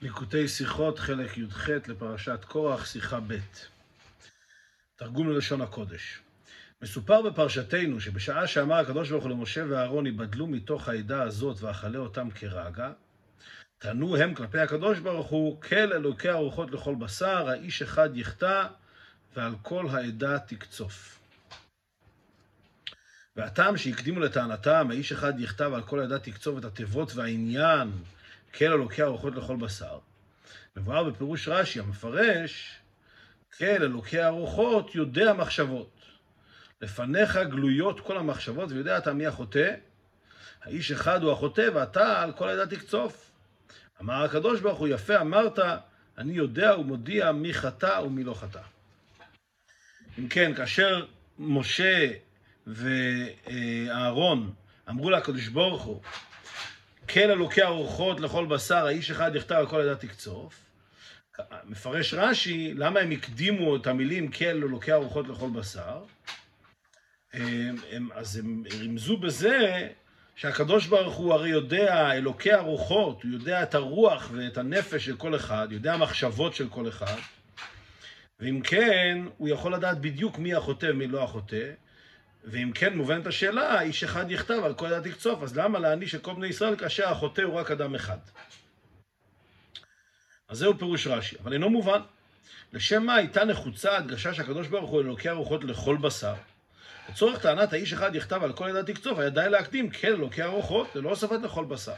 ליקוטי שיחות, חלק י"ח לפרשת קורח, שיחה ב'. תרגום ללשון הקודש. מסופר בפרשתנו שבשעה שאמר הקדוש ברוך הוא למשה ואהרון ייבדלו מתוך העדה הזאת ואכלה אותם כרגע, טענו הם כלפי הקדוש ברוך הוא, כל אלוקי הרוחות לכל בשר, האיש אחד יחטא ועל כל העדה תקצוף. והטעם שהקדימו לטענתם, האיש אחד יחטא ועל כל העדה תקצוף את התיבות והעניין כל אלוקי הרוחות לכל בשר. מבואר בפירוש רש"י המפרש, כל אלוקי הרוחות יודע מחשבות. לפניך גלויות כל המחשבות ויודע אתה מי החוטא. האיש אחד הוא החוטא ואתה על כל העדה תקצוף. אמר הקדוש ברוך הוא, יפה אמרת, אני יודע ומודיע מי חטא ומי לא חטא. אם כן, כאשר משה ואהרון אמרו לקדוש ברוך הוא, כל אלוקי הרוחות לכל בשר, האיש אחד יחטא על כל עדה תקצוף. מפרש רש"י, למה הם הקדימו את המילים כל אלוקי הרוחות לכל בשר? הם, הם, אז הם רמזו בזה שהקדוש ברוך הוא הרי יודע, אלוקי הרוחות, הוא יודע את הרוח ואת הנפש של כל אחד, יודע המחשבות של כל אחד, ואם כן, הוא יכול לדעת בדיוק מי החוטא ומי לא החוטא, ואם כן מובנת השאלה, איש אחד יכתב על כל עדה תקצוף, אז למה להעניש את כל בני ישראל כאשר החוטא הוא רק אדם אחד? אז זהו פירוש רש"י, אבל אינו מובן. לשם מה הייתה נחוצה הדגשה שהקדוש ברוך הוא אלוקי הרוחות לכל בשר? לצורך טענת האיש אחד יכתב על כל עדה תקצוף, היה די להקדים כן אלוקי הרוחות, ללא הוספת לכל בשר.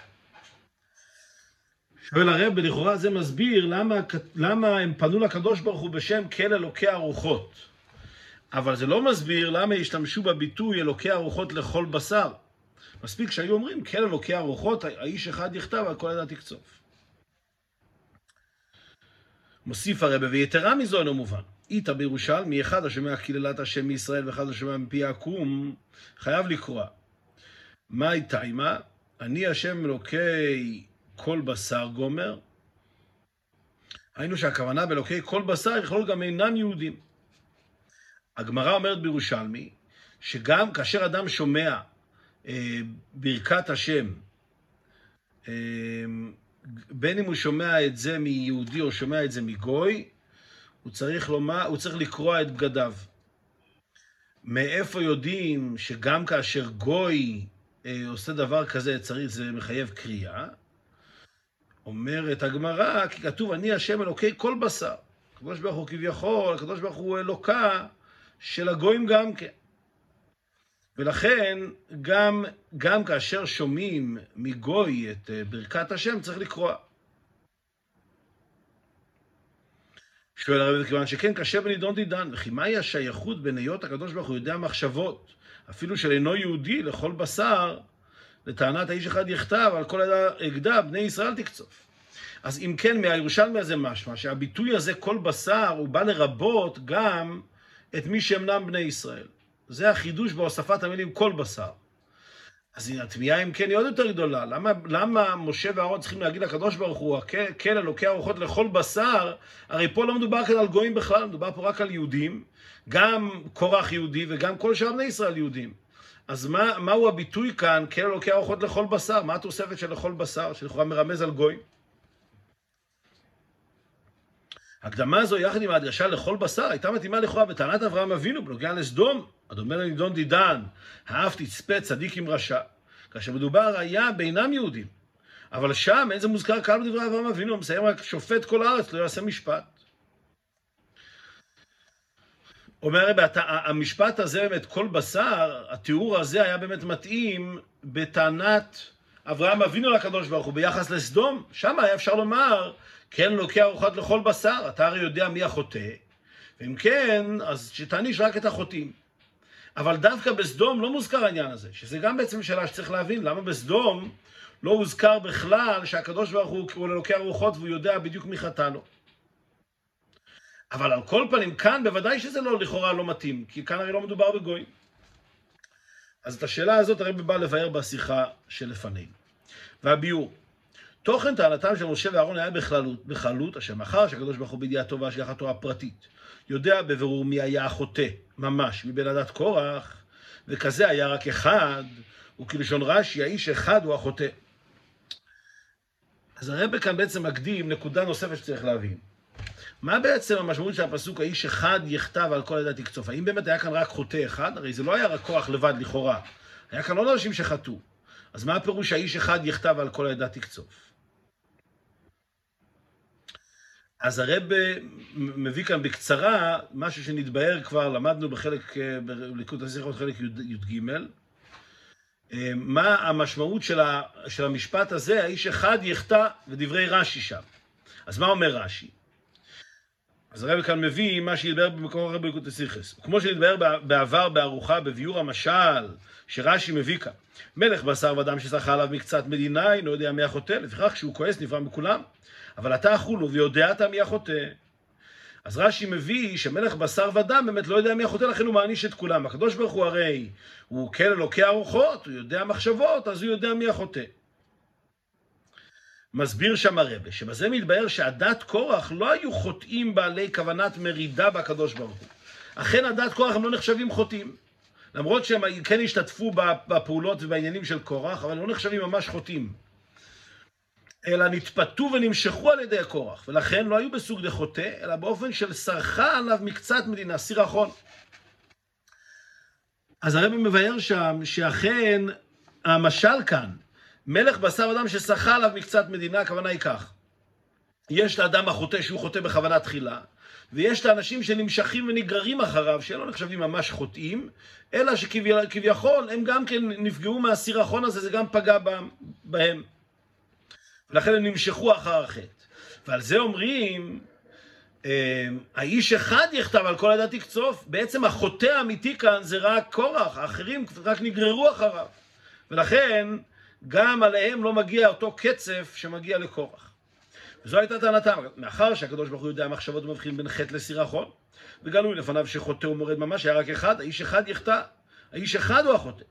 שואל הרב, לכאורה זה מסביר למה, למה הם פנו לקדוש ברוך הוא בשם כל אלוקי הרוחות. אבל זה לא מסביר למה השתמשו בביטוי אלוקי הרוחות לכל בשר. מספיק שהיו אומרים, כן אלוקי הרוחות, האיש אחד יכתב על כל עדה תקצוף. מוסיף הרבה, ויתרה מזו אינו מובן. איתא בירושלמי, אחד השומע קללת השם מישראל ואחד השומע מפי עקום, חייב לקרוע. מאי תימה? אני השם אלוקי כל בשר גומר. היינו שהכוונה באלוקי כל בשר יכלול גם אינם יהודים. הגמרא אומרת בירושלמי, שגם כאשר אדם שומע אה, ברכת השם, אה, בין אם הוא שומע את זה מיהודי או שומע את זה מגוי, הוא צריך, לומר, הוא צריך לקרוע את בגדיו. מאיפה יודעים שגם כאשר גוי אה, עושה דבר כזה, צריך, זה מחייב קריאה? אומרת הגמרא, כי כתוב, אני השם אלוקי כל בשר. הקדוש ברוך הוא כביכול, הקדוש ברוך הוא אלוקה של הגויים גם כן. ולכן, גם, גם כאשר שומעים מגוי את אה, ברכת השם, צריך לקרוע. שואל הרב, כיוון שכן קשה בנידון דידן, וכי מהי השייכות בין היות הקדוש ברוך הוא יודע מחשבות, אפילו של אינו יהודי, לכל בשר, לטענת האיש אחד יכתב, על כל אגדה, בני ישראל תקצוף. אז אם כן, מהירושלמי הזה משמע, שהביטוי הזה, כל בשר, הוא בא לרבות גם את מי שאינם בני ישראל. זה החידוש בהוספת המילים כל בשר. אז התמיהה אם כן היא עוד יותר גדולה. למה, למה משה ואהרון צריכים להגיד לקדוש ברוך הוא, כן אלוקי הרוחות לכל בשר? הרי פה לא מדובר כאן על גויים בכלל, מדובר פה רק על יהודים. גם קורח יהודי וגם כל שאר בני ישראל יהודים. אז מה, מהו הביטוי כאן, כן אלוקי הרוחות לכל בשר? מה התוספת של לכל בשר, שלכאורה מרמז על גויים? הקדמה הזו, יחד עם ההדגשה לכל בשר, הייתה מתאימה לכאורה בטענת אברהם אבינו בנוגע לסדום. הדומה לנידון דידן, האף תצפה צדיק עם רשע. כאשר מדובר היה באינם יהודים. אבל שם אין זה מוזכר קל בדברי אברהם אבינו, מסיים רק שופט כל הארץ, לא יעשה משפט. אומר הרב, המשפט הזה באמת, כל בשר, התיאור הזה היה באמת מתאים בטענת אברהם אבינו לקדוש ברוך הוא ביחס לסדום. שם היה אפשר לומר כן לוקח ארוחות לכל בשר, אתה הרי יודע מי החוטא, ואם כן, אז שתעניש רק את החוטאים. אבל דווקא בסדום לא מוזכר העניין הזה, שזה גם בעצם שאלה שצריך להבין, למה בסדום לא הוזכר בכלל שהקדוש ברוך הוא, הוא לוקח ארוחות והוא יודע בדיוק מי חטא לו. אבל על כל פנים, כאן בוודאי שזה לא, לכאורה לא מתאים, כי כאן הרי לא מדובר בגויים. אז את השאלה הזאת הרבי בא לבאר בשיחה שלפנינו. והביאור, תוכן טענתם של משה ואהרון היה בכללות, בכללות, אשר מאחר שהקדוש ברוך הוא בידיעתו והשגחתו הפרטית, יודע בבירור מי היה החוטא, ממש, מבין עדת קורח, וכזה היה רק אחד, וכלשון רש"י, האיש אחד הוא החוטא. אז הרב כאן בעצם מקדים נקודה נוספת שצריך להבין. מה בעצם המשמעות של הפסוק, האיש אחד יכתב על כל עדה תקצוף? האם באמת היה כאן רק חוטא אחד? הרי זה לא היה רק כוח לבד לכאורה. היה כאן עוד אנשים שחטאו. אז מה הפירוש האיש אחד יכתב על כל העדה תקצוף? אז הרב מביא כאן בקצרה משהו שנתבהר כבר, למדנו בחלק, בליקוד השיחות חלק י"ג. מה המשמעות של, ה, של המשפט הזה, האיש אחד יחטא, ודברי רש"י שם. אז מה אומר רש"י? אז הרב כאן מביא מה שהתבהר במקור הרב בליקוד השיחס. כמו שהתבהר בעבר בארוחה, בביאור המשל, שרש"י מביא כאן. מלך בשר ודם ששחה עליו מקצת מדינה, אינו יודע מי החוטא, לפיכך כשהוא כועס נברא מכולם. אבל אתה אכולו ויודע אתה מי החוטא. אז רש"י מביא שמלך בשר ודם באמת לא יודע מי החוטא, לכן הוא מעניש את כולם. הקדוש ברוך הוא הרי, הוא כן אלוקי הרוחות, הוא יודע מחשבות, אז הוא יודע מי החוטא. מסביר שם הרבה, שבזה מתבהר שעדת קורח לא היו חוטאים בעלי כוונת מרידה בקדוש ברוך הוא. אכן עדת קורח הם לא נחשבים חוטאים. למרות שהם כן השתתפו בפעולות ובעניינים של קורח, אבל לא נחשבים ממש חוטאים. אלא נתפתו ונמשכו על ידי הקורח, ולכן לא היו בסוג דחוטא, אלא באופן של סרחה עליו מקצת מדינה, סירחון. אז הרבי מבאר שם שאכן המשל כאן, מלך בשר אדם שסחה עליו מקצת מדינה, הכוונה היא כך. יש לאדם החוטא שהוא חוטא בכוונה תחילה, ויש את האנשים שנמשכים ונגררים אחריו, שלא נחשבים ממש חוטאים, אלא שכביכול הם גם כן נפגעו מהסירחון הזה, זה גם פגע בהם. ולכן הם נמשכו אחר החטא. ועל זה אומרים, האיש אחד יכתב על כל עדה תקצוף, בעצם החוטא האמיתי כאן זה רק קורח, האחרים רק נגררו אחריו. ולכן גם עליהם לא מגיע אותו קצף שמגיע לקורח. וזו הייתה טענתם, מאחר שהקדוש ברוך הוא יודע מחשבות ומבחין בין חטא לסירחון, וגלוי לפניו שחוטא ומורד ממש, היה רק אחד, האיש אחד יחטא, האיש אחד הוא החוטא.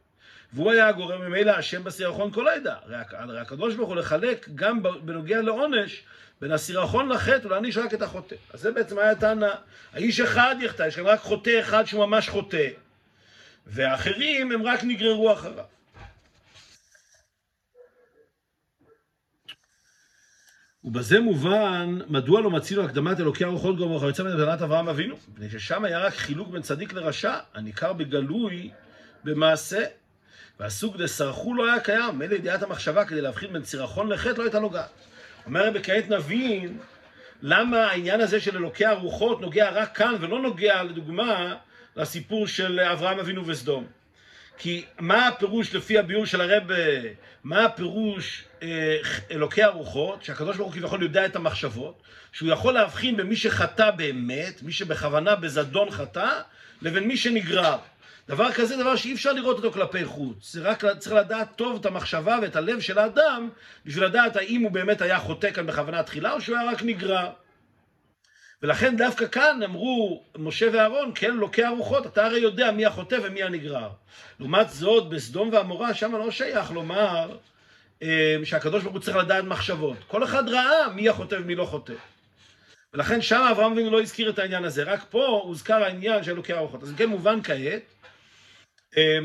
והוא היה הגורם ממילא אשם בסירחון כל העדה. הרי הקדוש ברוך הוא לחלק גם בנוגע לעונש בין הסירחון לחטא ולהעניש רק את החוטא. אז זה בעצם היה טענה. האיש אחד יחטא, יש כאן רק חוטא אחד שהוא ממש חוטא, והאחרים הם רק נגררו אחריו. ובזה מובן, מדוע לא מצילו הקדמת אלוקי הרוחות גומר וכיוצא בנתנת אברהם אבינו? מפני ששם היה רק חילוק בין צדיק לרשע, הניכר בגלוי במעשה. והסוג דסרחו לא היה קיים, מילא ידיעת המחשבה כדי להבחין בין סירחון לחטא לא הייתה נוגעת. אומר רבי כעת נבין למה העניין הזה של אלוקי הרוחות נוגע רק כאן ולא נוגע לדוגמה לסיפור של אברהם אבינו וסדום. כי מה הפירוש לפי הביאור של הרב, מה הפירוש אה, אלוקי הרוחות, שהקדוש ברוך הוא כביכול יודע את המחשבות, שהוא יכול להבחין בין מי שחטא באמת, מי שבכוונה בזדון חטא, לבין מי שנגרר. דבר כזה, דבר שאי אפשר לראות אותו כלפי חוץ. זה רק צריך לדעת טוב את המחשבה ואת הלב של האדם, בשביל לדעת האם הוא באמת היה חוטא כאן בכוונה תחילה, או שהוא היה רק נגרר. ולכן דווקא כאן אמרו משה ואהרון, כן, לוקי הרוחות, אתה הרי יודע מי החוטא ומי הנגרר. לעומת זאת, בסדום ועמורה, שם לא שייך לומר אה, שהקדוש ברוך הוא צריך לדעת מחשבות. כל אחד ראה מי החוטא ומי לא חוטא. ולכן שם אברהם אבינו לא הזכיר את העניין הזה, רק פה הוזכר העניין של לוקי הרוחות. אז כן מובן כעת, אה,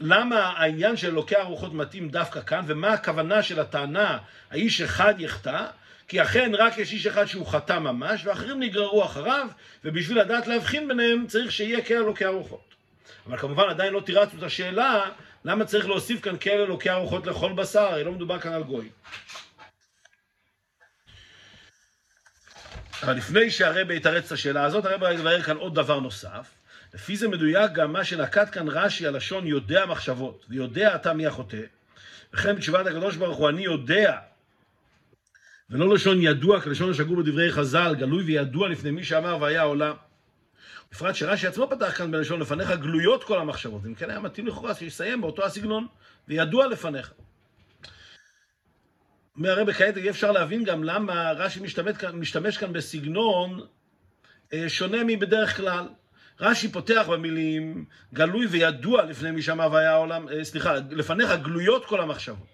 למה העניין של לוקי הרוחות מתאים דווקא כאן, ומה הכוונה של הטענה, האיש אחד יחטא, כי אכן רק יש איש אחד שהוא חטא ממש, ואחרים נגררו אחריו, ובשביל לדעת להבחין ביניהם צריך שיהיה כאלה אלוקי הרוחות. אבל כמובן עדיין לא תירצנו את השאלה למה צריך להוסיף כאן כאלה אלוקי הרוחות לכל בשר, הרי לא מדובר כאן על גוי. אבל לפני שהרבא יתרץ את השאלה הזאת, הרבא יבהר כאן עוד דבר נוסף. לפי זה מדויק גם מה שנקט כאן רש"י הלשון יודע מחשבות, ויודע אתה מי החוטא. וכן בתשובת הקדוש ברוך הוא אני יודע ולא לשון ידוע כלשון השגור בדברי חז"ל, גלוי וידוע לפני מי שאמר והיה העולם. בפרט שרש"י עצמו פתח כאן בלשון לפניך גלויות כל המחשבות, אם כן היה מתאים לכאורה שיסיים באותו הסגנון, וידוע לפניך. אומר הרב כעת אי אפשר להבין גם למה רש"י משתמש כאן בסגנון אה, שונה מבדרך כלל. רש"י פותח במילים גלוי וידוע לפני מי שאמר והיה העולם, אה, סליחה, לפניך גלויות כל המחשבות.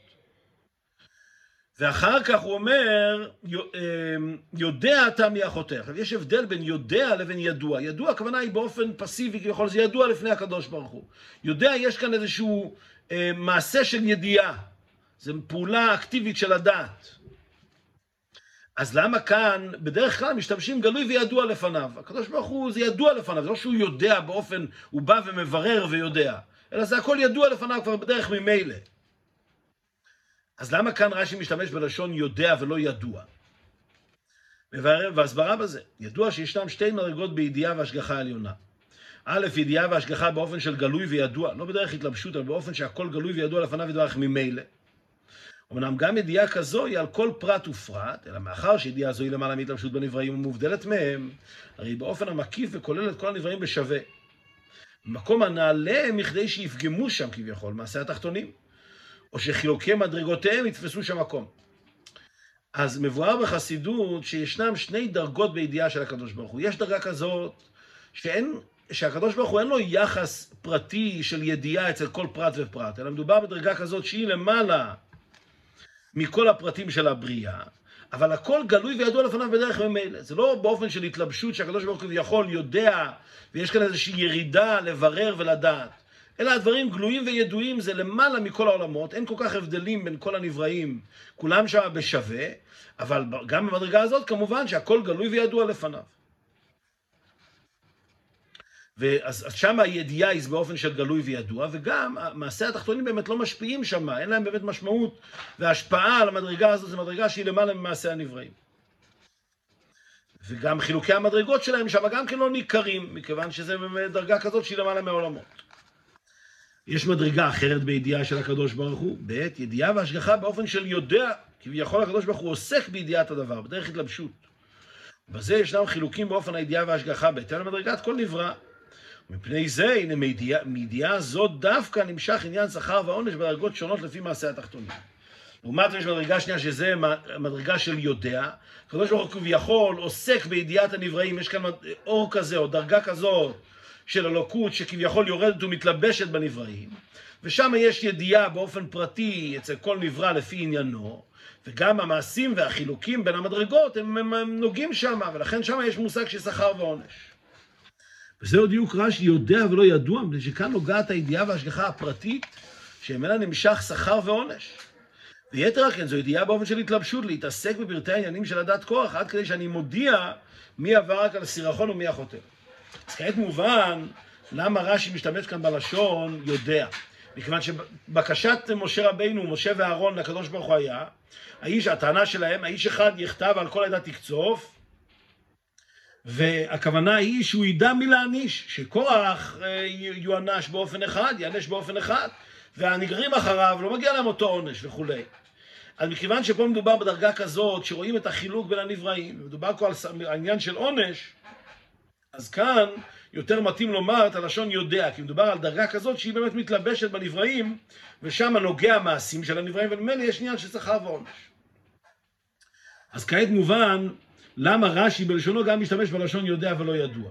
ואחר כך הוא אומר, אמ, יודע אתה מי החוטא. עכשיו, יש הבדל בין יודע לבין ידוע. ידוע, הכוונה היא באופן פסיבי, כביכול זה ידוע לפני הקדוש ברוך הוא. יודע, יש כאן איזשהו אה, מעשה של ידיעה. זו פעולה אקטיבית של הדעת. אז למה כאן, בדרך כלל משתמשים גלוי וידוע לפניו. הקדוש ברוך הוא, זה ידוע לפניו, זה לא שהוא יודע באופן, הוא בא ומברר ויודע, אלא זה הכל ידוע לפניו כבר בדרך ממילא. אז למה כאן רש"י משתמש בלשון יודע ולא ידוע? והסברה בזה, ידוע שישנם שתי מדרגות בידיעה והשגחה עליונה. א', ידיעה והשגחה באופן של גלוי וידוע, לא בדרך התלבשות, אבל באופן שהכל גלוי וידוע לפניו ידברך ממילא. אמנם גם ידיעה כזו היא על כל פרט ופרט, אלא מאחר שידיעה זו היא למעלה מהתלבשות בנבראים ומובדלת מהם, הרי באופן המקיף וכולל את כל הנבראים בשווה. במקום הנעלה מכדי שיפגמו שם כביכול, מעשה התחתונים, או שחילוקי מדרגותיהם יתפסו שם מקום. אז מבואר בחסידות שישנם שני דרגות בידיעה של הקדוש ברוך הוא. יש דרגה כזאת שאין, שהקדוש ברוך הוא אין לו יחס פרטי של ידיעה אצל כל פרט ופרט, אלא מדובר בדרגה כזאת שהיא למעלה מכל הפרטים של הבריאה, אבל הכל גלוי וידוע לפניו בדרך ממילא. זה לא באופן של התלבשות שהקדוש ברוך הוא יכול, יודע, ויש כאן איזושהי ירידה לברר ולדעת. אלא הדברים גלויים וידועים זה למעלה מכל העולמות, אין כל כך הבדלים בין כל הנבראים, כולם שם בשווה, אבל גם במדרגה הזאת כמובן שהכל גלוי וידוע לפניו. ואז שם הידיעה היא באופן של גלוי וידוע, וגם מעשי התחתונים באמת לא משפיעים שם, אין להם באמת משמעות והשפעה על המדרגה הזאת, זו מדרגה שהיא למעלה ממעשי הנבראים. וגם חילוקי המדרגות שלהם שם גם כן לא ניכרים, מכיוון שזה דרגה כזאת שהיא למעלה מהעולמות. יש מדרגה אחרת בידיעה של הקדוש ברוך הוא, ב' ידיעה והשגחה באופן של יודע, כביכול הקדוש ברוך הוא עוסק בידיעת הדבר, בדרך התלבשות. בזה ישנם חילוקים באופן הידיעה וההשגחה בהתאם למדרגת כל נברא. מפני זה, הנה מידיעה, מידיעה זאת דווקא נמשך עניין שכר ועונש בדרגות שונות לפי מעשה התחתונים. לעומת זאת יש מדרגה שנייה שזה מדרגה של יודע, הקדוש ברוך הוא כביכול עוסק בידיעת הנבראים, יש כאן אור כזה או דרגה כזאת של אלוקות שכביכול יורדת ומתלבשת בנבראים, ושם יש ידיעה באופן פרטי אצל כל נברא לפי עניינו, וגם המעשים והחילוקים בין המדרגות הם, הם, הם נוגעים שם, ולכן שם יש מושג של שכר ועונש. וזהו דיוק רש"י יודע ולא ידוע, מפני שכאן נוגעת הידיעה וההשגחה הפרטית, שממנה נמשך שכר ועונש. ויתר על כן, זו ידיעה באופן של התלבשות, להתעסק בפרטי העניינים של הדת כוח, עד כדי שאני מודיע מי עבר רק על הסירחון ומי החוטא. אז כעת מובן למה רש"י משתמש כאן בלשון יודע. מכיוון שבקשת משה רבינו, משה ואהרון לקדוש ברוך הוא היה, האיש, הטענה שלהם, האיש אחד יכתב על כל העדה תקצוף, והכוונה היא שהוא ידע מי להעניש, שקורח אה, יוענש באופן אחד, יענש באופן אחד, והנגרים אחריו לא מגיע להם אותו עונש וכולי. אז מכיוון שפה מדובר בדרגה כזאת, שרואים את החילוק בין הנבראים, ומדובר פה על העניין של עונש, אז כאן יותר מתאים לומר את הלשון יודע, כי מדובר על דרגה כזאת שהיא באמת מתלבשת בנבראים, ושם נוגע המעשים של הנבראים, וממילא יש עניין של שכר ועונש. אז כעת מובן למה רש"י בלשונו גם משתמש בלשון יודע ולא ידוע.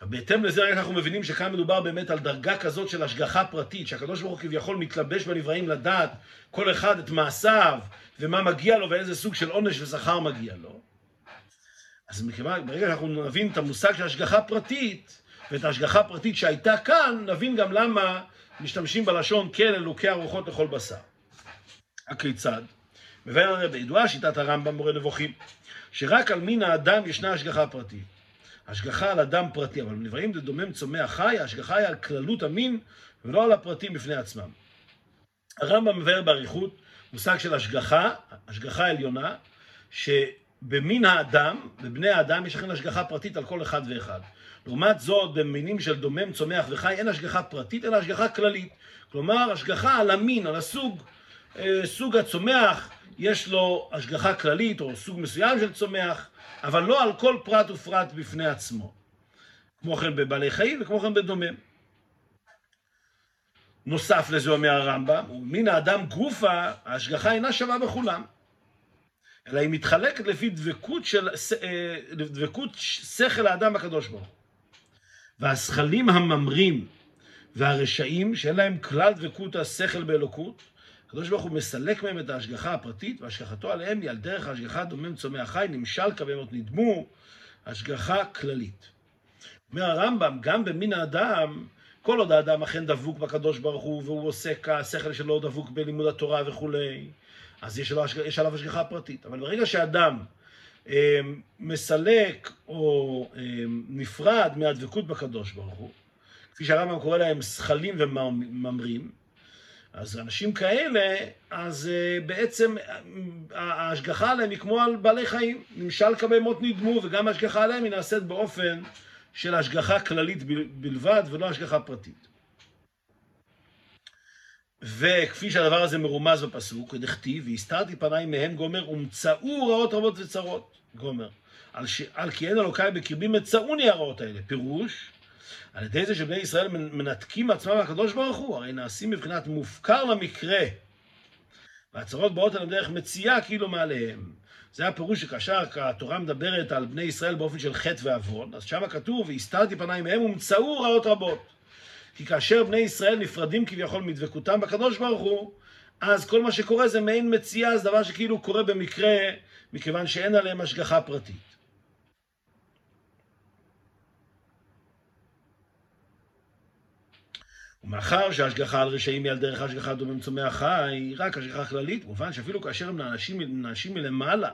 בהתאם לזה אנחנו מבינים שכאן מדובר באמת על דרגה כזאת של השגחה פרטית, שהקדוש ברוך הוא כביכול מתלבש בנבראים לדעת כל אחד את מעשיו ומה מגיע לו ואיזה סוג של עונש ושכר מגיע לו. אז מכיוון, ברגע שאנחנו נבין את המושג של השגחה פרטית ואת ההשגחה הפרטית שהייתה כאן, נבין גם למה משתמשים בלשון כן אלוקי הרוחות לכל בשר. הכיצד? מבאר הרי בידועה שיטת הרמב"ם מורה נבוכים, שרק על מין האדם ישנה השגחה פרטית. השגחה על אדם פרטי, אבל בנבראים דומם צומח חי, ההשגחה היא על כללות המין ולא על הפרטים בפני עצמם. הרמב"ם מבאר באריכות מושג של השגחה, השגחה עליונה, שבמין האדם, בבני האדם, יש לכם השגחה פרטית על כל אחד ואחד. לעומת זאת, במינים של דומם, צומח וחי, אין השגחה פרטית, אלא השגחה כללית. כלומר, השגחה על המין, על הסוג, אה, סוג הצומח, יש לו השגחה כללית או סוג מסוים של צומח, אבל לא על כל פרט ופרט בפני עצמו. כמו כן בבעלי חיים וכמו כן בדומם. נוסף לזה אומר הרמב"ם, מן האדם גופה, ההשגחה אינה שווה בכולם. אלא היא מתחלקת לפי דבקות, של, אה, דבקות שכל האדם הקדוש ברוך הוא. והזכלים הממרים והרשעים, שאין להם כלל דבקות השכל באלוקות, הקדוש ברוך הוא מסלק מהם את ההשגחה הפרטית, והשגחתו עליהם היא על דרך ההשגחה דומם צומח חי, נמשל כבהמות נדמו, השגחה כללית. אומר הרמב"ם, גם במין האדם, כל עוד האדם אכן דבוק בקדוש ברוך הוא, והוא עוסק, השכל שלו דבוק בלימוד התורה וכולי, אז יש עליו, יש עליו השגחה פרטית. אבל ברגע שאדם אה, מסלק או אה, נפרד מהדבקות בקדוש ברוך הוא, כפי שהרמב"ם קורא להם זכלים וממרים, אז אנשים כאלה, אז uh, בעצם uh, ההשגחה עליהם היא כמו על בעלי חיים. נמשל כבהמות נדמו, וגם ההשגחה עליהם היא נעשית באופן של השגחה כללית בלבד, ולא השגחה פרטית. וכפי שהדבר הזה מרומז בפסוק, דכתיב, והסתרתי פניי מהם גומר, ומצאו רעות רבות וצרות, גומר. על, ש... על כי אין אלוקיי בקרבי מצאוני הרעות האלה. פירוש, על ידי זה שבני ישראל מנתקים עצמם מהקדוש ברוך הוא, הרי נעשים מבחינת מופקר למקרה. והצרות באות עליהם דרך מציאה כאילו מעליהם. זה הפירוש שכאשר התורה מדברת על בני ישראל באופן של חטא ועוון, אז שם כתוב, והסתרתי פניי מהם ומצאו רעות רבות. כי כאשר בני ישראל נפרדים כביכול מדבקותם בקדוש ברוך הוא, אז כל מה שקורה זה מעין מציאה, זה דבר שכאילו קורה במקרה, מכיוון שאין עליהם השגחה פרטית. ומאחר שההשגחה על רשעים היא על דרך ההשגחה דומם צומח חי, היא רק השגחה כללית, כמובן שאפילו כאשר הם נענשים, נעשים מלמעלה,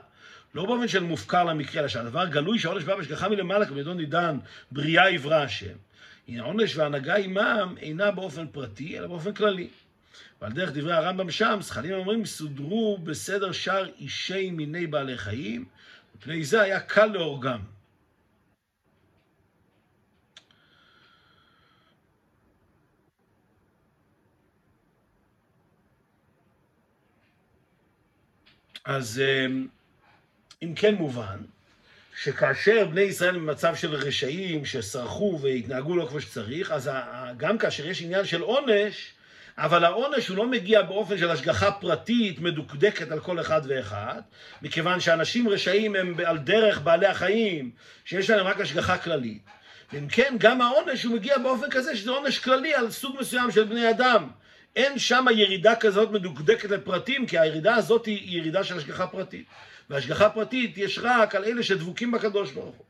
לא באופן של מופקר למקרה, אלא שהדבר גלוי שהעונש בא בהשגחה מלמעלה, כמדון נידן, בריאה עברה השם. הנה העונש וההנהגה עמם אינה באופן פרטי, אלא באופן כללי. ועל דרך דברי הרמב"ם שם, זכלים אומרים, סודרו בסדר שאר אישי מיני בעלי חיים, מפני זה היה קל להורגם. אז אמ, אם כן מובן, שכאשר בני ישראל במצב של רשעים שסרחו והתנהגו לא כמו שצריך, אז גם כאשר יש עניין של עונש, אבל העונש הוא לא מגיע באופן של השגחה פרטית מדוקדקת על כל אחד ואחד, מכיוון שאנשים רשעים הם על דרך בעלי החיים, שיש להם רק השגחה כללית. ואם כן, גם העונש הוא מגיע באופן כזה שזה עונש כללי על סוג מסוים של בני אדם. אין שם ירידה כזאת מדוקדקת לפרטים, כי הירידה הזאת היא ירידה של השגחה פרטית. והשגחה פרטית יש רק על אלה שדבוקים בקדוש ברוך הוא.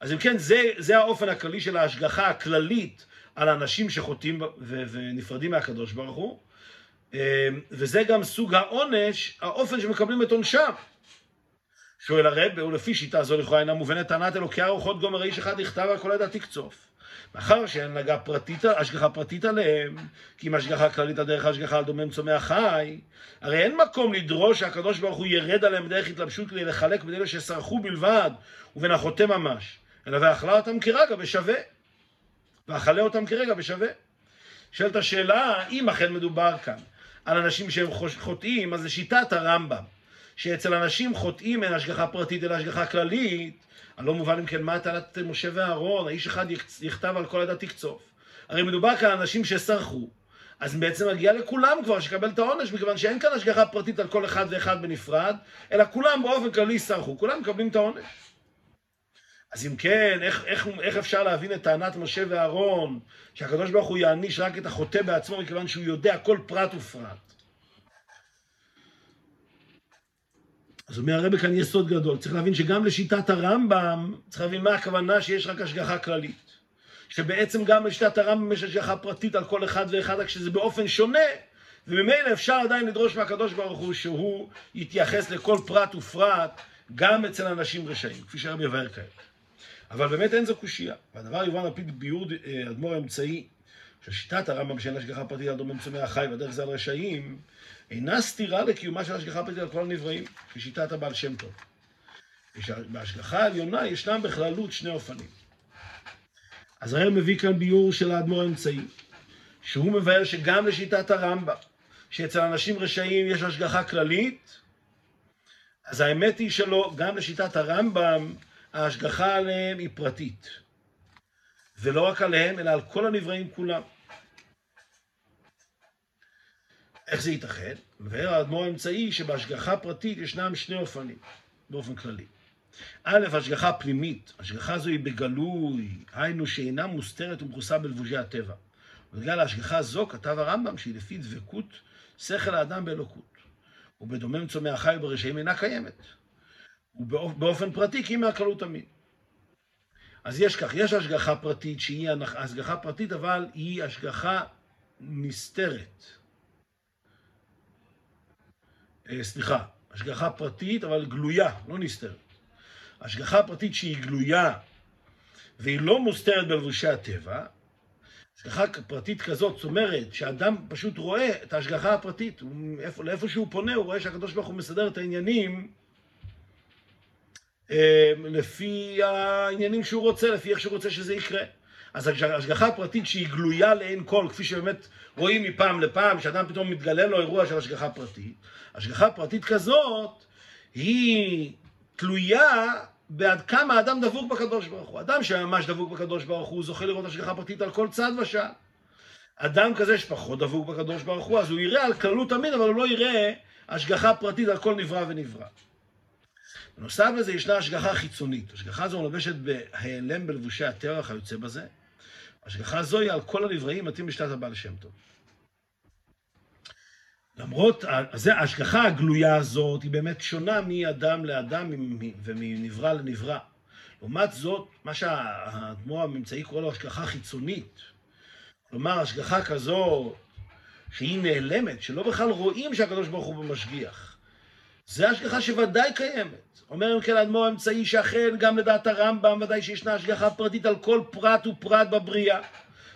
אז אם כן, זה, זה האופן הכללי של ההשגחה הכללית על אנשים שחוטאים ונפרדים מהקדוש ברוך הוא, אמ, וזה גם סוג העונש, האופן שמקבלים את עונשם. שואל הרב, ולפי שיטה זו לכאורה אינה מובנת טענת אלוקי הרוחות גומר איש אחד יכתב על כל עדה תקצוף. מאחר שאין הנהגה פרטית, השגחה פרטית עליהם, כי אם השגחה כללית על דרך השגחה על דומם צומח חי, הרי אין מקום לדרוש שהקדוש ברוך הוא ירד עליהם בדרך התלבשות כדי לחלק בין אלה שסרחו בלבד ובין החוטא ממש, אלא ואכלה אותם כרגע בשווה. ואכלה אותם כרגע בשווה. שואלת השאלה, אם אכן מדובר כאן על אנשים שהם חוטאים, אז לשיטת הרמב"ם, שאצל אנשים חוטאים אין השגחה פרטית אלא השגחה כללית, הלא מובן אם כן מה טענת משה ואהרון, האיש אחד יכתב על כל עדה תקצוף. הרי מדובר כאן על אנשים שסרחו, אז בעצם מגיע לכולם כבר שיקבל את העונש, מכיוון שאין כאן השגחה פרטית על כל אחד ואחד בנפרד, אלא כולם באופן כללי סרחו, כולם מקבלים את העונש. אז אם כן, איך, איך, איך אפשר להבין את טענת משה ואהרון, שהקדוש ברוך הוא יעניש רק את החוטא בעצמו, מכיוון שהוא יודע כל פרט ופרט? אז אומר הרב כאן יסוד גדול, צריך להבין שגם לשיטת הרמב"ם, צריך להבין מה הכוונה שיש רק השגחה כללית. שבעצם גם לשיטת הרמב"ם יש השגחה פרטית על כל אחד ואחד, רק שזה באופן שונה, וממילא אפשר עדיין לדרוש מהקדוש ברוך הוא שהוא יתייחס לכל פרט ופרט, גם אצל אנשים רשעים, כפי שהרב יבהר כעת. אבל באמת אין זו קושייה. והדבר יובן על פי ביור אה, אדמו"ר האמצעי, ששיטת הרמב"ם שאין השגחה פרטית על דומם צומח חי והדרך זה על רשעים, אינה סתירה לקיומה של השגחה פרטית על כל הנבראים, כשיטת הבעל שם טוב. בהשגחה העליונה ישנם בכללות שני אופנים. אז הרב מביא כאן ביור של האדמו"ר האמצעי, שהוא מבאר שגם לשיטת הרמב"ם, שאצל אנשים רשעים יש השגחה כללית, אז האמת היא שלא, גם לשיטת הרמב"ם, ההשגחה עליהם היא פרטית. ולא רק עליהם, אלא על כל הנבראים כולם. איך זה ייתכן? מבאר האדמו"ר האמצעי שבהשגחה פרטית ישנם שני אופנים, באופן כללי. א', השגחה פנימית, השגחה זו היא בגלוי, היינו שאינה מוסתרת ומכוסה בלבושי הטבע. ובגלל ההשגחה זו כתב הרמב"ם שהיא לפי דבקות שכל האדם באלוקות. ובדומם צומח חי ברשעים אינה קיימת. ובאופן פרטי כי היא מהכללות תמיד. אז יש כך, יש השגחה פרטית שהיא השגחה פרטית אבל היא השגחה נסתרת. אה, סליחה, השגחה פרטית, אבל גלויה, לא נסתרת. השגחה פרטית שהיא גלויה והיא לא מוסתרת בלבושי הטבע, השגחה פרטית כזאת, זאת אומרת שאדם פשוט רואה את ההשגחה הפרטית, איפה, לאיפה שהוא פונה הוא רואה שהקדוש ברוך הוא מסדר את העניינים אה, לפי העניינים שהוא רוצה, לפי איך שהוא רוצה שזה יקרה. אז השגחה פרטית שהיא גלויה לעין כל, כפי שבאמת רואים מפעם לפעם, שאדם פתאום מתגלה לו אירוע של השגחה פרטית, השגחה פרטית כזאת היא תלויה בעד כמה אדם דבוק בקדוש ברוך הוא. אדם שממש דבוק בקדוש ברוך הוא זוכה לראות השגחה פרטית על כל צד ושעה. אדם כזה שפחות דבוק בקדוש ברוך הוא, אז הוא יראה על כללות תמיד, אבל הוא לא יראה השגחה פרטית על כל נברא ונברא. בנוסף לזה ישנה השגחה חיצונית. השגחה זו מלבשת בהיעלם בלבושי הטרח היוצא בזה. השגחה זו היא על כל הנבראים מתאים לשתת הבעל שם טוב. למרות, זה, ההשגחה הגלויה הזאת היא באמת שונה מאדם לאדם ומנברא לנברא. לעומת זאת, מה שהאדמו"ר הממצאי קורא לו השגחה חיצונית, כלומר, השגחה כזו שהיא נעלמת, שלא בכלל רואים שהקדוש ברוך הוא במשגיח. זה השגחה שוודאי קיימת. אומר אם כן האדמו"ר האמצעי שאכן גם לדעת הרמב"ם ודאי שישנה השגחה פרטית על כל פרט ופרט בבריאה.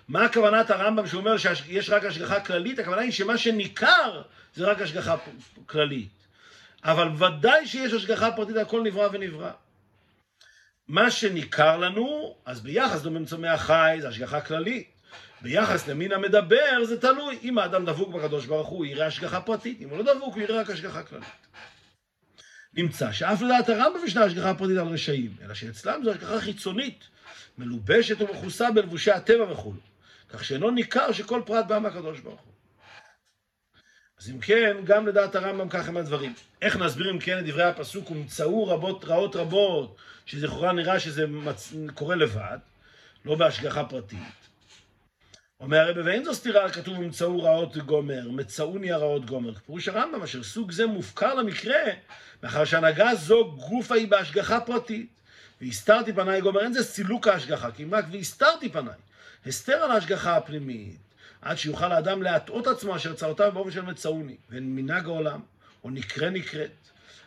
מה הכוונת הרמב"ם שאומר שיש רק השגחה כללית? הכוונה היא שמה שניכר זה רק השגחה כללית. אבל ודאי שיש השגחה פרטית על כל נברא ונברא. מה שניכר לנו, אז ביחס למצומי החי זה השגחה כללית. ביחס למין המדבר זה תלוי. אם האדם דבוק בקדוש ברוך הוא יראה השגחה פרטית. אם הוא לא דבוק, הוא יראה רק השגחה כללית. נמצא שאף לדעת הרמב"ם ישנה השגחה פרטית על רשעים, אלא שאצלם זו השגחה חיצונית, מלובשת ומכוסה בלבושי הטבע וכו'. כך שאינו ניכר שכל פרט בא מהקדוש ברוך הוא. אז אם כן, גם לדעת הרמב"ם כך הם הדברים. איך נסביר אם כן את דברי הפסוק, ומצאו רבות רעות רבות, שלכאורה נראה שזה מצ... קורה לבד, לא בהשגחה פרטית. אומר הרב, ואין זו סתירה, כתוב ומצאו רעות גומר, מצאוני הרעות גומר. פירוש הרמב"ם, אשר סוג זה מופקר למקרה, מאחר שהנהגה זו גופה היא בהשגחה פרטית. והסתרתי פניי גומר, אין זה סילוק ההשגחה, כי אם רק והסתרתי פניי. הסתר על ההשגחה הפנימית, עד שיוכל האדם להטעות עצמו אשר צרותיו באופן של מצאוני, ואין מנהג העולם, או נקרה נקראת.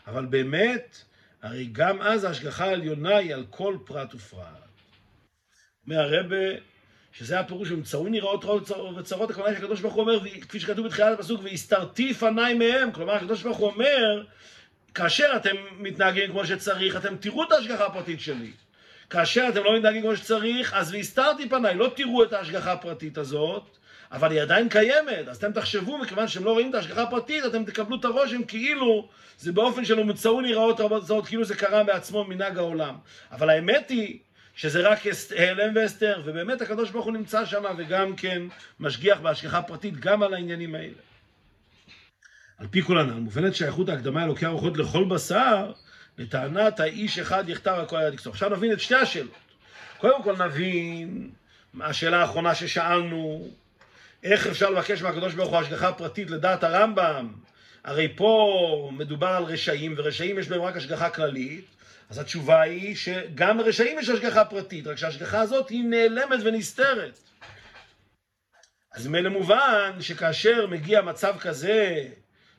אבל באמת, הרי גם אז ההשגחה העליונה היא על כל פרט ופרט. אומר הרבה, שזה הפירוש, ומצאוני רעות רעות וצרות, הכוונה שהקדוש ברוך הוא אומר, כפי שכתוב בתחילת הפסוק, והסתרתי פניי מהם, כלומר הקדוש ברוך הוא אומר, כאשר אתם מתנהגים כמו שצריך, אתם תראו את ההשגחה הפרטית שלי. כאשר אתם לא מתנהגים כמו שצריך, אז והסתרתי פניי, לא תראו את ההשגחה הפרטית הזאת, אבל היא עדיין קיימת, אז אתם תחשבו, מכיוון שאתם לא רואים את ההשגחה הפרטית, אתם תקבלו את הרושם כאילו זה באופן של ומצאו נראות רבות כאילו זה קרה בעצמו מנהג העולם. אבל האמת היא שזה רק העלם והסתר, ובאמת הקדוש ברוך הוא נמצא שם וגם כן משגיח בהשגחה פרטית גם על העניינים האלה. על פי כל הנ"ל, מובנת שייכות ההקדמה אלוקי הרוחות לכל בשר, לטענת האיש אחד יכתב על כל היד יקצור. עכשיו נבין את שתי השאלות. קודם כל נבין, השאלה האחרונה ששאלנו, איך אפשר לבקש מהקדוש ברוך הוא השגחה פרטית לדעת הרמב"ם? הרי פה מדובר על רשעים, ורשעים יש בהם רק השגחה כללית, אז התשובה היא שגם לרשעים יש השגחה פרטית, רק שההשגחה הזאת היא נעלמת ונסתרת. אז מילא מובן שכאשר מגיע מצב כזה,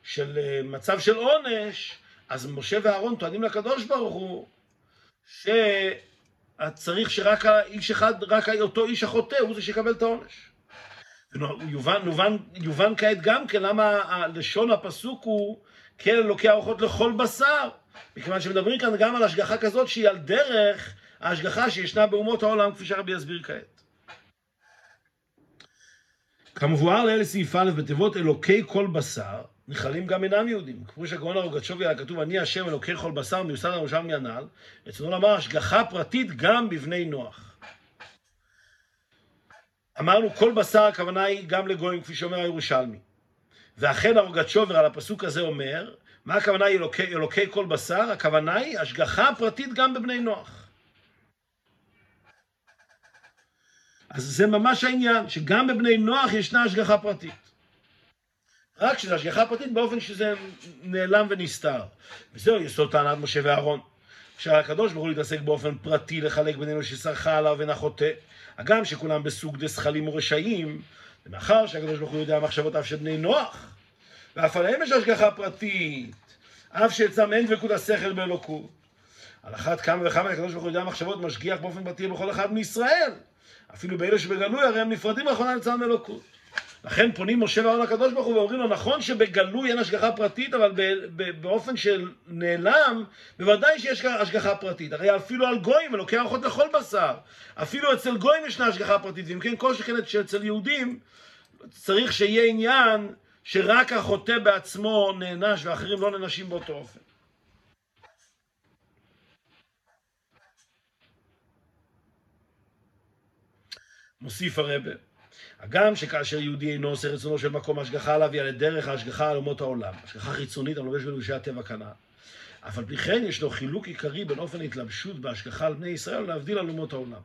של מצב של עונש, אז משה ואהרון טוענים לקדוש ברוך הוא שצריך שרק האיש אחד, רק אותו איש החוטא הוא זה שיקבל את העונש. יובן, יובן, יובן כעת גם כן למה לשון הפסוק הוא כן אלוקי הרוחות לכל בשר. מכיוון שמדברים כאן גם על השגחה כזאת שהיא על דרך ההשגחה שישנה באומות העולם, כפי שהרבי יסביר כעת. כמבואר לאלה סעיף א' בתיבות אלוקי כל בשר, נכללים גם אינם יהודים. כמו שהגאון הרוגצ'ובי היה כתוב, אני השם אלוקי כל בשר מיוסד הירושלמי הנ"ל, רצונו לומר השגחה פרטית גם בבני נוח. אמרנו כל בשר הכוונה היא גם לגויים, כפי שאומר הירושלמי. ואכן הרוגצ'ובר על הפסוק הזה אומר, מה הכוונה אלוקי, אלוקי כל בשר? הכוונה היא השגחה פרטית גם בבני נוח. אז זה ממש העניין, שגם בבני נוח ישנה השגחה פרטית. רק שזה השגחה פרטית באופן שזה נעלם ונסתר. וזהו יסוד טענת משה ואהרון. כשהקדוש ברוך הוא להתעסק באופן פרטי לחלק בינינו שסרחה עליו ואינה חוטא, הגם שכולם בסוג דשכלים ורשעים, ומאחר שהקדוש ברוך הוא יודע מחשבותיו של בני נוח, ואף עליהם יש השגחה פרטית, אף שאצלם אין דבקות השכל באלוקות. על אחת כמה וכמה הקדוש ברוך הוא יודע מחשבות משגיח באופן פרטי בכל אחד מישראל. אפילו באלה שבגלוי הרי הם נפרדים לאחרונה לצלם אלוקות. לכן פונים משה ואהרון לקדוש ברוך הוא ואומרים לו, נכון שבגלוי אין השגחה פרטית, אבל באופן של נעלם, בוודאי שיש השגחה פרטית. הרי אפילו על גויים, אלוקי ארוחות לכל בשר. אפילו אצל גויים ישנה השגחה פרטית, ואם כן, כל שכן שאצל יהודים צריך שיהיה עניין שרק החוטא בעצמו נענש ואחרים לא נענשים באותו אופן. מוסיף הרבה, הגם שכאשר יהודי אינו עושה רצונו של מקום השגחה עליו, היא על דרך ההשגחה על אומות העולם, השגחה חיצונית המלובש בלבושי הטבע כנ"ל. אף על פי כן יש לו חילוק עיקרי בין אופן ההתלבשות בהשגחה על בני ישראל להבדיל על אומות העולם.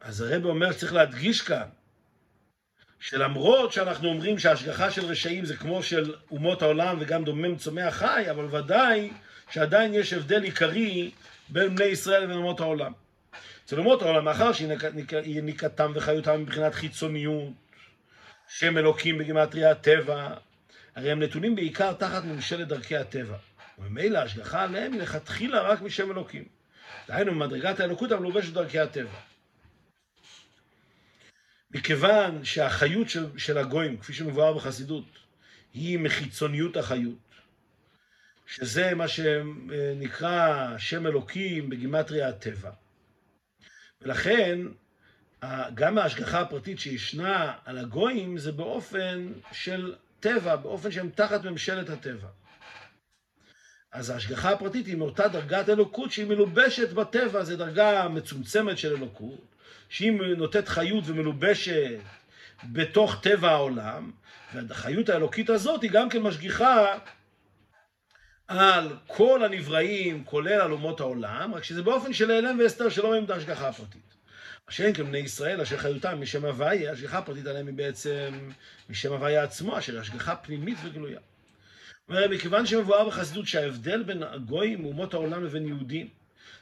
אז הרב אומר שצריך להדגיש כאן שלמרות שאנחנו אומרים שההשגחה של רשעים זה כמו של אומות העולם וגם דומם צומח חי, אבל ודאי שעדיין יש הבדל עיקרי בין בני ישראל לבין אומות העולם. אצל אומות העולם, מאחר שיניקתם וחיותם מבחינת חיצוניות, שם אלוקים בגימטריה הטבע, הרי הם נתונים בעיקר תחת ממשלת דרכי הטבע. וממילא ההשגחה עליהם היא לכתחילה רק משם אלוקים. דהיינו, ממדרגת האלוקות המלובשת דרכי הטבע. מכיוון שהחיות של, של הגויים, כפי שמבואר בחסידות, היא מחיצוניות החיות, שזה מה שנקרא שם אלוקים בגימטריה הטבע. ולכן, גם ההשגחה הפרטית שישנה על הגויים זה באופן של טבע, באופן שהם תחת ממשלת הטבע. אז ההשגחה הפרטית היא מאותה דרגת אלוקות שהיא מלובשת בטבע, זו דרגה מצומצמת של אלוקות, שהיא נותנת חיות ומלובשת בתוך טבע העולם, והחיות האלוקית הזאת היא גם כן משגיחה על כל הנבראים, כולל על אומות העולם, רק שזה באופן של העלם והסתר שלא רואים את ההשגחה הפרטית. אשר אין כבני ישראל, אשר חיותם משם הוויה, השגחה הפרטית עליהם היא בעצם משם הוויה עצמו, אשר השגחה פנימית וגלויה. אומר, מכיוון שמבואר בחסידות שההבדל בין הגויים ואומות העולם לבין יהודים,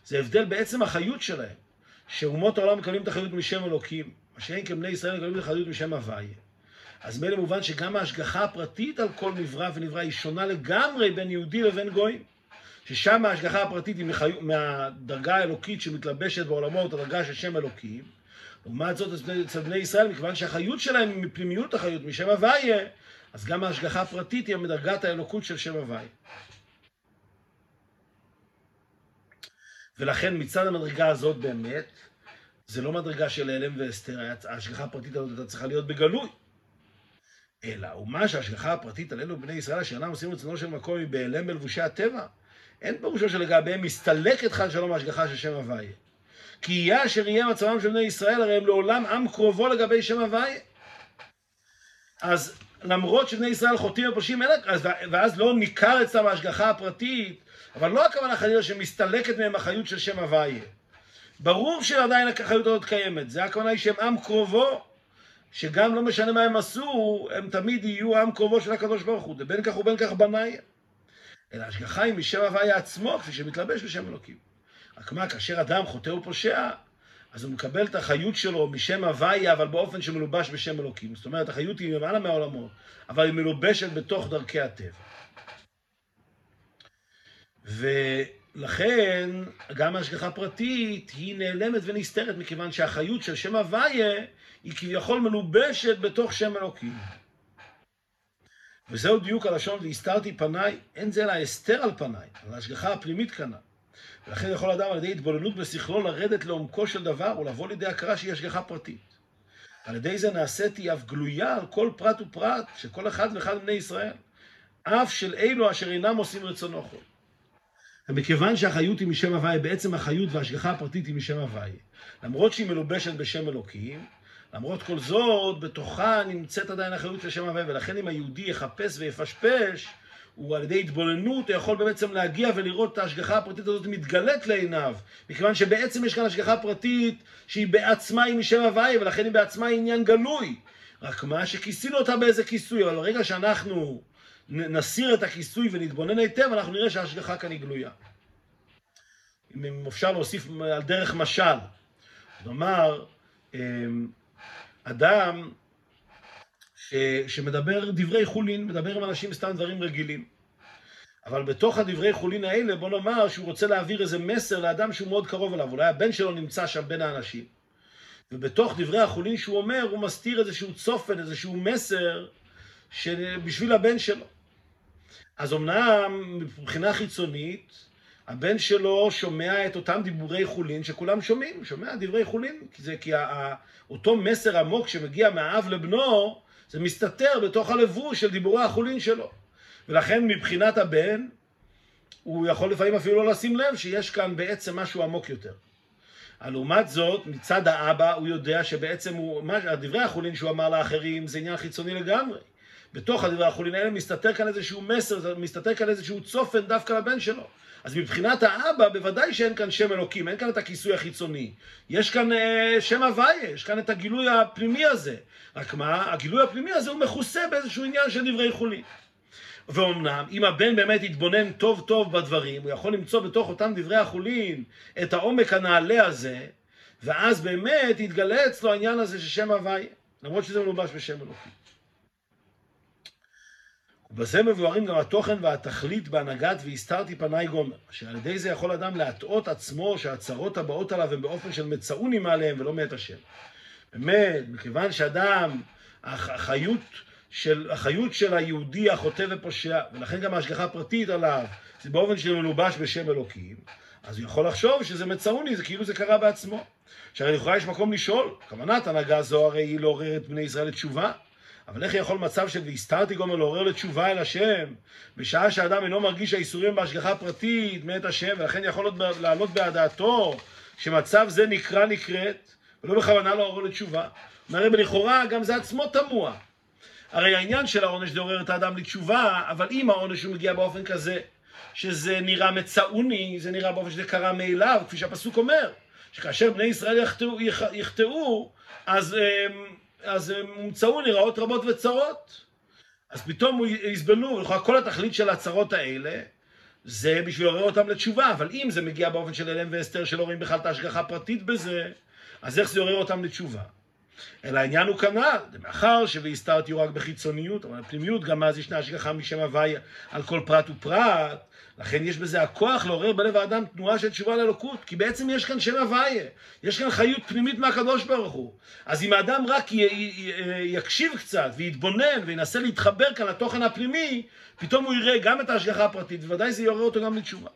זה הבדל בעצם החיות שלהם, שאומות העולם מקבלים את החיות משם אלוקים, מה שאין כבני ישראל מקבלים את החיות משם הוויה. אז מילא מובן שגם ההשגחה הפרטית על כל נברא ונברא היא שונה לגמרי בין יהודי לבין גויים. ששם ההשגחה הפרטית היא מחי... מהדרגה האלוקית שמתלבשת בעולמות, הדרגה של שם אלוקים. לעומת זאת אצל בני ישראל, מכיוון שהחיות שלהם היא מפנימיות החיות, משם הוויה, אז גם ההשגחה הפרטית היא מדרגת האלוקות של שם הוויה. ולכן מצד המדרגה הזאת באמת, זה לא מדרגה של הלם והסתר, ההשגחה הפרטית הזאת הייתה צריכה להיות בגלוי. אלא ומה שההשגחה הפרטית על אלו בני ישראל אשר אינם עושים רצונו של מקום היא בהיעלם בלבושי הטבע. אין פירושו שלגביהם מסתלקת חל שלום ההשגחה של שם הוויה. כי יהיה אשר יהיה מצבם של בני ישראל, הרי הם לעולם עם קרובו לגבי שם הוויה. אז למרות שבני ישראל חוטאים ופושעים, ואז לא ניכר אצלם ההשגחה הפרטית, אבל לא הכוונה חלילה שמסתלקת מהם החיות של שם הוויה. ברור שעדיין החיות הזאת קיימת, זה הכוונה היא שהם עם קרובו שגם לא משנה מה הם עשו, הם תמיד יהיו עם קרובו של הקדוש ברוך הוא, ובין כך ובין כך בניי. אלא השגחה היא משם הוויה עצמו, כפי שמתלבש בשם אלוקים. רק מה, כאשר אדם חוטא ופושע, אז הוא מקבל את החיות שלו משם הוויה, אבל באופן שמלובש בשם אלוקים. זאת אומרת, החיות היא למעלה מהעולמות, אבל היא מלובשת בתוך דרכי הטבע. ולכן, גם ההשגחה פרטית היא נעלמת ונסתרת, מכיוון שהחיות של שם הוויה היא כביכול מלובשת בתוך שם אלוקים. וזהו דיוק הלשון, והסתרתי פניי, אין זה אלא הסתר על פניי, על ההשגחה הפנימית כנ"ל. ולכן יכול אדם על ידי התבוננות בשכלו לרדת לעומקו של דבר ולבוא לידי הכרה שהיא השגחה פרטית. על ידי זה נעשיתי אף גלויה על כל פרט ופרט של כל אחד ואחד מבני ישראל, אף של אלו אשר אינם עושים רצונו חול. ומכיוון שהחיות היא משם הוויה, בעצם החיות וההשגחה הפרטית היא משם הוויה. למרות שהיא מלובשת בשם אלוקים, למרות כל זאת, בתוכה נמצאת עדיין החיות של שם הוויה, ולכן אם היהודי יחפש ויפשפש, הוא על ידי התבוננות יכול בעצם להגיע ולראות את ההשגחה הפרטית הזאת מתגלית לעיניו, מכיוון שבעצם יש כאן השגחה פרטית שהיא בעצמה היא משם הוויה, ולכן היא בעצמה היא עניין גלוי. רק מה שכיסינו אותה באיזה כיסוי, אבל ברגע שאנחנו נסיר את הכיסוי ונתבונן היטב, אנחנו נראה שההשגחה כאן היא גלויה. אם אפשר להוסיף על דרך משל, נאמר, אמ, אדם ש... שמדבר דברי חולין, מדבר עם אנשים סתם דברים רגילים. אבל בתוך הדברי חולין האלה, בוא נאמר שהוא רוצה להעביר איזה מסר לאדם שהוא מאוד קרוב אליו. אולי הבן שלו נמצא שם בין האנשים. ובתוך דברי החולין שהוא אומר, הוא מסתיר איזשהו צופן, איזשהו מסר בשביל הבן שלו. אז אמנם מבחינה חיצונית, הבן שלו שומע את אותם דיבורי חולין שכולם שומעים, הוא שומע דברי חולין, כי, זה, כי אותו מסר עמוק שמגיע מהאב לבנו, זה מסתתר בתוך הלבוש של דיבורי החולין שלו. ולכן מבחינת הבן, הוא יכול לפעמים אפילו לא לשים לב שיש כאן בעצם משהו עמוק יותר. לעומת זאת, מצד האבא הוא יודע שבעצם הוא, מה, הדברי החולין שהוא אמר לאחרים זה עניין חיצוני לגמרי. בתוך הדברי החולין האלה מסתתר כאן איזשהו מסר, מסתתר כאן איזשהו צופן דווקא לבן שלו. אז מבחינת האבא, בוודאי שאין כאן שם אלוקים, אין כאן את הכיסוי החיצוני. יש כאן אה, שם הוויה, יש כאן את הגילוי הפנימי הזה. רק מה, הגילוי הפנימי הזה הוא מכוסה באיזשהו עניין של דברי חולין. ואומנם, אם הבן באמת יתבונן טוב טוב בדברים, הוא יכול למצוא בתוך אותם דברי החולין את העומק הנעלה הזה, ואז באמת יתגלה אצלו העניין הזה של שם הוויה, למרות שזה מלובש בשם אלוקים. ובזה מבוארים גם התוכן והתכלית בהנהגת והסתרתי פניי גומר, שעל ידי זה יכול אדם להטעות עצמו שהצרות הבאות עליו הן באופן של מצאוני מעליהם ולא מאת השם. באמת, מכיוון שאדם, החיות של, החיות של היהודי החוטא ופושע, ולכן גם ההשגחה הפרטית עליו, זה באופן של מלובש בשם אלוקים, אז הוא יכול לחשוב שזה מצאוני, זה כאילו זה קרה בעצמו. שהרי לכאורה יש מקום לשאול, כוונת הנהגה זו הרי היא לעורר את בני ישראל לתשובה. אבל איך יכול מצב של והסתרתי גומר לעורר לתשובה אל השם, בשעה שאדם אינו מרגיש האיסורים בהשגחה פרטית מאת השם, ולכן יכול לעלות בהדעתו שמצב זה נקרא נקראת, ולא בכוונה לעורר לתשובה. אומר לכאורה גם זה עצמו תמוה. הרי העניין של העונש זה לעורר את האדם לתשובה, אבל אם העונש הוא מגיע באופן כזה, שזה נראה מצאוני, זה נראה באופן שזה קרה מאליו, כפי שהפסוק אומר, שכאשר בני ישראל יחטאו, יחטאו אז... אז הם הומצאו לרעות רבות וצרות. אז פתאום יסבלו, כל התכלית של הצרות האלה זה בשביל לעורר אותם לתשובה, אבל אם זה מגיע באופן של אלם ואסתר שלא רואים בכלל את ההשגחה הפרטית בזה, אז איך זה יעורר אותם לתשובה? אלא העניין הוא כנ"ל, מאחר שהסתרתי רק בחיצוניות, אבל בפנימיות גם אז ישנה השגחה משם הוויה על כל פרט ופרט, לכן יש בזה הכוח לעורר בלב האדם תנועה של תשובה לאלוקות, כי בעצם יש כאן שם הוויה, יש כאן חיות פנימית מהקדוש ברוך הוא. אז אם האדם רק י- י- יקשיב קצת ויתבונן וינסה להתחבר כאן לתוכן הפנימי, פתאום הוא יראה גם את ההשגחה הפרטית, ובוודאי זה יעורר אותו גם לתשובה.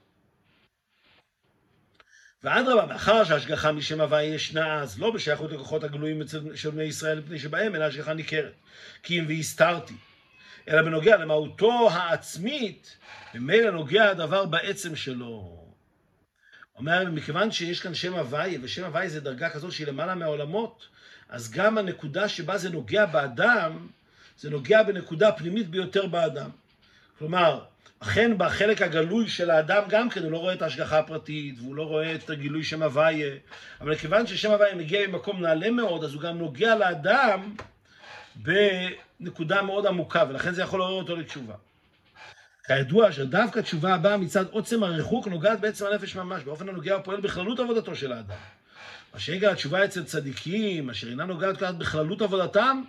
ואדרבה, מאחר שההשגחה משם הוויה ישנה אז לא בשייכות לכוחות הגלויים של בני ישראל מפני שבהם, אלא השגחה ניכרת. כי אם והסתרתי. אלא בנוגע למהותו העצמית, ממילא נוגע הדבר בעצם שלו. אומר, מכיוון שיש כאן שם הוויה, ושם הוויה זה דרגה כזאת שהיא למעלה מהעולמות, אז גם הנקודה שבה זה נוגע באדם, זה נוגע בנקודה פנימית ביותר באדם. כלומר, אכן בחלק הגלוי של האדם גם כן, הוא לא רואה את ההשגחה הפרטית, והוא לא רואה את הגילוי שם הוויה, אבל כיוון ששם הוויה מגיע ממקום נעלה מאוד, אז הוא גם נוגע לאדם בנקודה מאוד עמוקה, ולכן זה יכול לעורר אותו לתשובה. כידוע שדווקא תשובה הבאה מצד עוצם הריחוק נוגעת בעצם הנפש ממש, באופן הנוגע ופועל בכללות עבודתו של האדם. מה שהגע התשובה אצל צדיקים, אשר אינה נוגעת כעת בכללות עבודתם,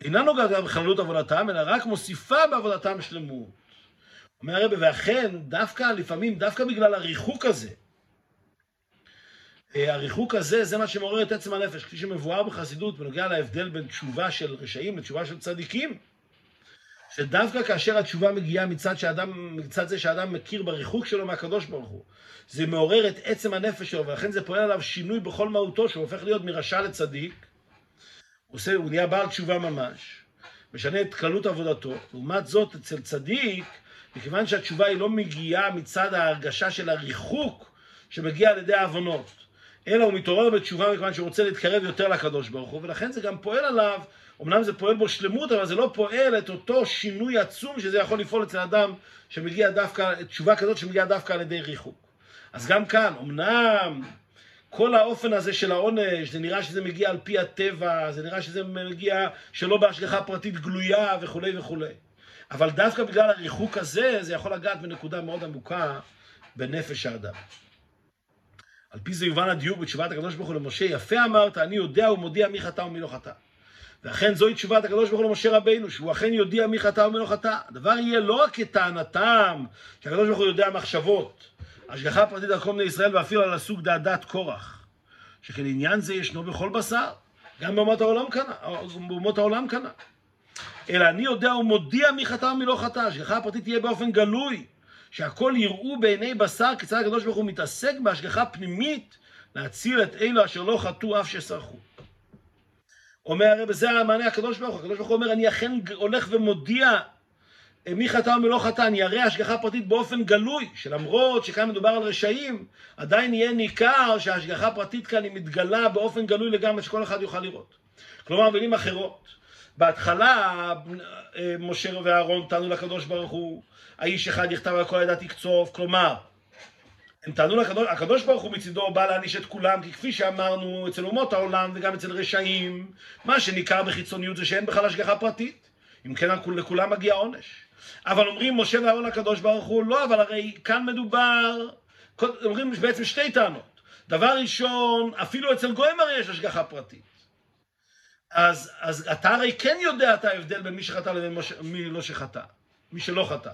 אינה נוגעת גם בכללות עבודתם, אלא רק מוסיפה בעבודתם שלמות. אומר הרב, ואכן, דווקא, לפעמים, דווקא בגלל הריחוק הזה, הריחוק הזה, זה מה שמעורר את עצם הנפש, כפי שמבואר בחסידות, בנוגע להבדל בין תשובה של רשעים לתשובה של צדיקים, שדווקא כאשר התשובה מגיעה מצד, שאדם, מצד זה שאדם מכיר בריחוק שלו מהקדוש ברוך הוא, זה מעורר את עצם הנפש שלו, ולכן זה פועל עליו שינוי בכל מהותו, שהוא הופך להיות מרשע לצדיק, הוא, עושה, הוא נהיה בעל תשובה ממש, משנה את קלות עבודתו. לעומת זאת, אצל צדיק, מכיוון שהתשובה היא לא מגיעה מצד ההרגשה של הריחוק שמגיע על ידי העוונות, אלא הוא מתעורר בתשובה מכיוון שהוא רוצה להתקרב יותר לקדוש ברוך הוא, ולכן זה גם פועל עליו, אמנם זה פועל בו שלמות, אבל זה לא פועל את אותו שינוי עצום שזה יכול לפעול אצל אדם שמגיע דווקא, תשובה כזאת שמגיעה דווקא על ידי ריחוק. אז גם כאן, אמנם כל האופן הזה של העונש, זה נראה שזה מגיע על פי הטבע, זה נראה שזה מגיע שלא בהשגחה פרטית גלויה וכולי וכולי. אבל דווקא בגלל הריחוק הזה, זה יכול לגעת בנקודה מאוד עמוקה בנפש האדם. על פי זה יובן הדיוק בתשובת הקדוש ברוך הוא למשה, יפה אמרת, אני יודע ומודיע מי חטא ומי לא חטא. ואכן זוהי תשובת הקדוש ברוך הוא למשה רבינו, שהוא אכן יודיע מי חטא ומי לא חטא. הדבר יהיה לא רק כטענתם, שהקדוש ברוך הוא יודע מחשבות, השגחה פרטית על כל בני ישראל ואפילו על הסוג דעדת קורח. שכן עניין זה ישנו בכל בשר, גם באומות העולם כנ"ל, באומות העולם כנ"ל. אלא אני יודע ומודיע מי חטא ומי לא חטא, השגחה הפרטית תהיה באופן גלוי, שהכל יראו בעיני בשר כיצד הקדוש ברוך הוא מתעסק בהשגחה פנימית להציל את אלו אשר לא חטאו אף שסרחו. אומר הרי בזה המענה הקדוש ברוך הוא, הקדוש ברוך הוא אומר אני אכן הולך ומודיע מי חטא ומי לא חטא, אני אראה השגחה פרטית באופן גלוי, שלמרות שכאן מדובר על רשעים, עדיין יהיה ניכר שההשגחה הפרטית כאן היא מתגלה באופן גלוי לגמרי, שכל אחד יוכל לראות. כלומר, במילים אחרות, בהתחלה משה ואהרון טענו לקדוש ברוך הוא, האיש אחד יכתב על כל העדה תקצוף, כלומר, הם טענו לקדוש, הקדוש ברוך הוא מצידו בא להעניש את כולם, כי כפי שאמרנו אצל אומות העולם וגם אצל רשעים, מה שניכר בחיצוניות זה שאין בכלל השגחה פרטית. אם כן, לכולם מגיע עונש. אבל אומרים משה ואהרון לקדוש ברוך הוא, לא, אבל הרי כאן מדובר, אומרים בעצם שתי טענות. דבר ראשון, אפילו אצל גויים הרי יש השגחה פרטית. אז, אז אתה הרי כן יודע את ההבדל בין מי שחטא לבין מי לא שחטא, מי שלא חטא.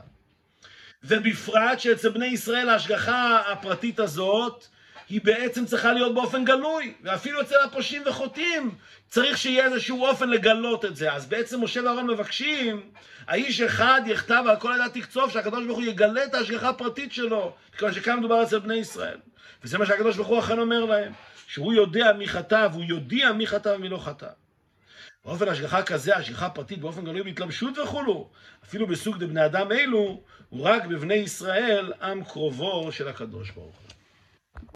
ובפרט שאצל בני ישראל ההשגחה הפרטית הזאת היא בעצם צריכה להיות באופן גלוי, ואפילו אצל הפושעים וחוטאים צריך שיהיה איזשהו אופן לגלות את זה. אז בעצם משה ואהרון מבקשים, האיש אחד יכתב על כל עדה תקצוף, שהקדוש ברוך הוא יגלה את ההשגחה הפרטית שלו, כיוון שכאן מדובר אצל בני ישראל. וזה מה שהקדוש ברוך הוא אכן אומר להם, שהוא יודע מי חטא, והוא יודיע מי חטא ומי לא חטא. באופן השגחה כזה, השגחה פרטית באופן גלוי בהתלבשות וכולו, אפילו בסוג דבני אדם אלו, הוא רק בבני ישראל עם קרובו של הקדוש ברוך הוא.